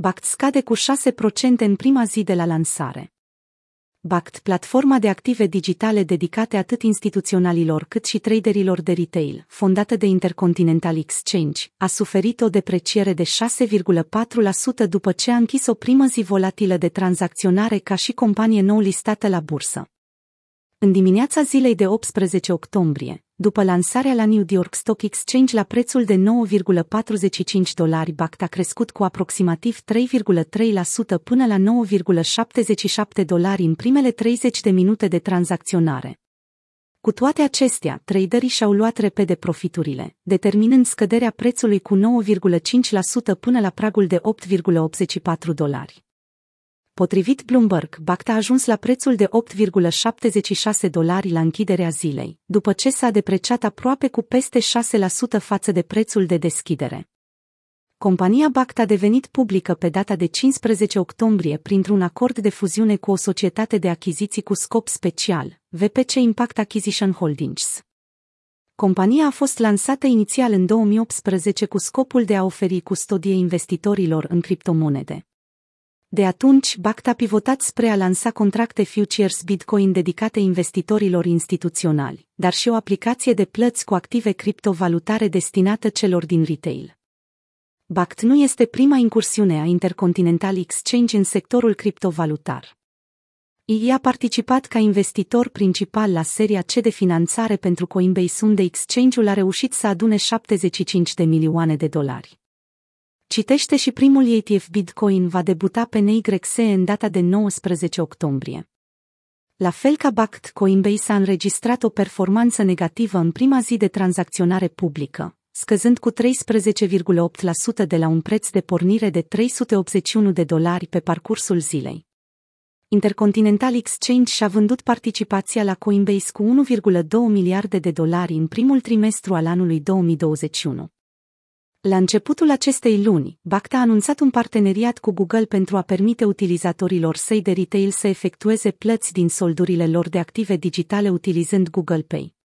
BACT scade cu 6% în prima zi de la lansare. BACT, platforma de active digitale dedicate atât instituționalilor cât și traderilor de retail, fondată de Intercontinental Exchange, a suferit o depreciere de 6,4% după ce a închis o primă zi volatilă de tranzacționare ca și companie nou listată la bursă. În dimineața zilei de 18 octombrie, după lansarea la New York Stock Exchange la prețul de 9,45 dolari, BACT a crescut cu aproximativ 3,3% până la 9,77 dolari în primele 30 de minute de tranzacționare. Cu toate acestea, traderii și-au luat repede profiturile, determinând scăderea prețului cu 9,5% până la pragul de 8,84 dolari. Potrivit Bloomberg, BACT a ajuns la prețul de 8,76 dolari la închiderea zilei, după ce s-a depreciat aproape cu peste 6% față de prețul de deschidere. Compania BACT a devenit publică pe data de 15 octombrie printr-un acord de fuziune cu o societate de achiziții cu scop special, VPC Impact Acquisition Holdings. Compania a fost lansată inițial în 2018 cu scopul de a oferi custodie investitorilor în criptomonede. De atunci, BACT a pivotat spre a lansa contracte futures Bitcoin dedicate investitorilor instituționali, dar și o aplicație de plăți cu active criptovalutare destinată celor din retail. BACT nu este prima incursiune a Intercontinental Exchange în sectorul criptovalutar. II a participat ca investitor principal la seria C de finanțare pentru Coinbase unde exchange-ul a reușit să adune 75 de milioane de dolari. Citește și primul ETF Bitcoin va debuta pe NYSE în data de 19 octombrie. La fel ca BACT, Coinbase a înregistrat o performanță negativă în prima zi de tranzacționare publică, scăzând cu 13,8% de la un preț de pornire de 381 de dolari pe parcursul zilei. Intercontinental Exchange și-a vândut participația la Coinbase cu 1,2 miliarde de dolari în primul trimestru al anului 2021. La începutul acestei luni, BACT a anunțat un parteneriat cu Google pentru a permite utilizatorilor săi de retail să efectueze plăți din soldurile lor de active digitale utilizând Google Pay.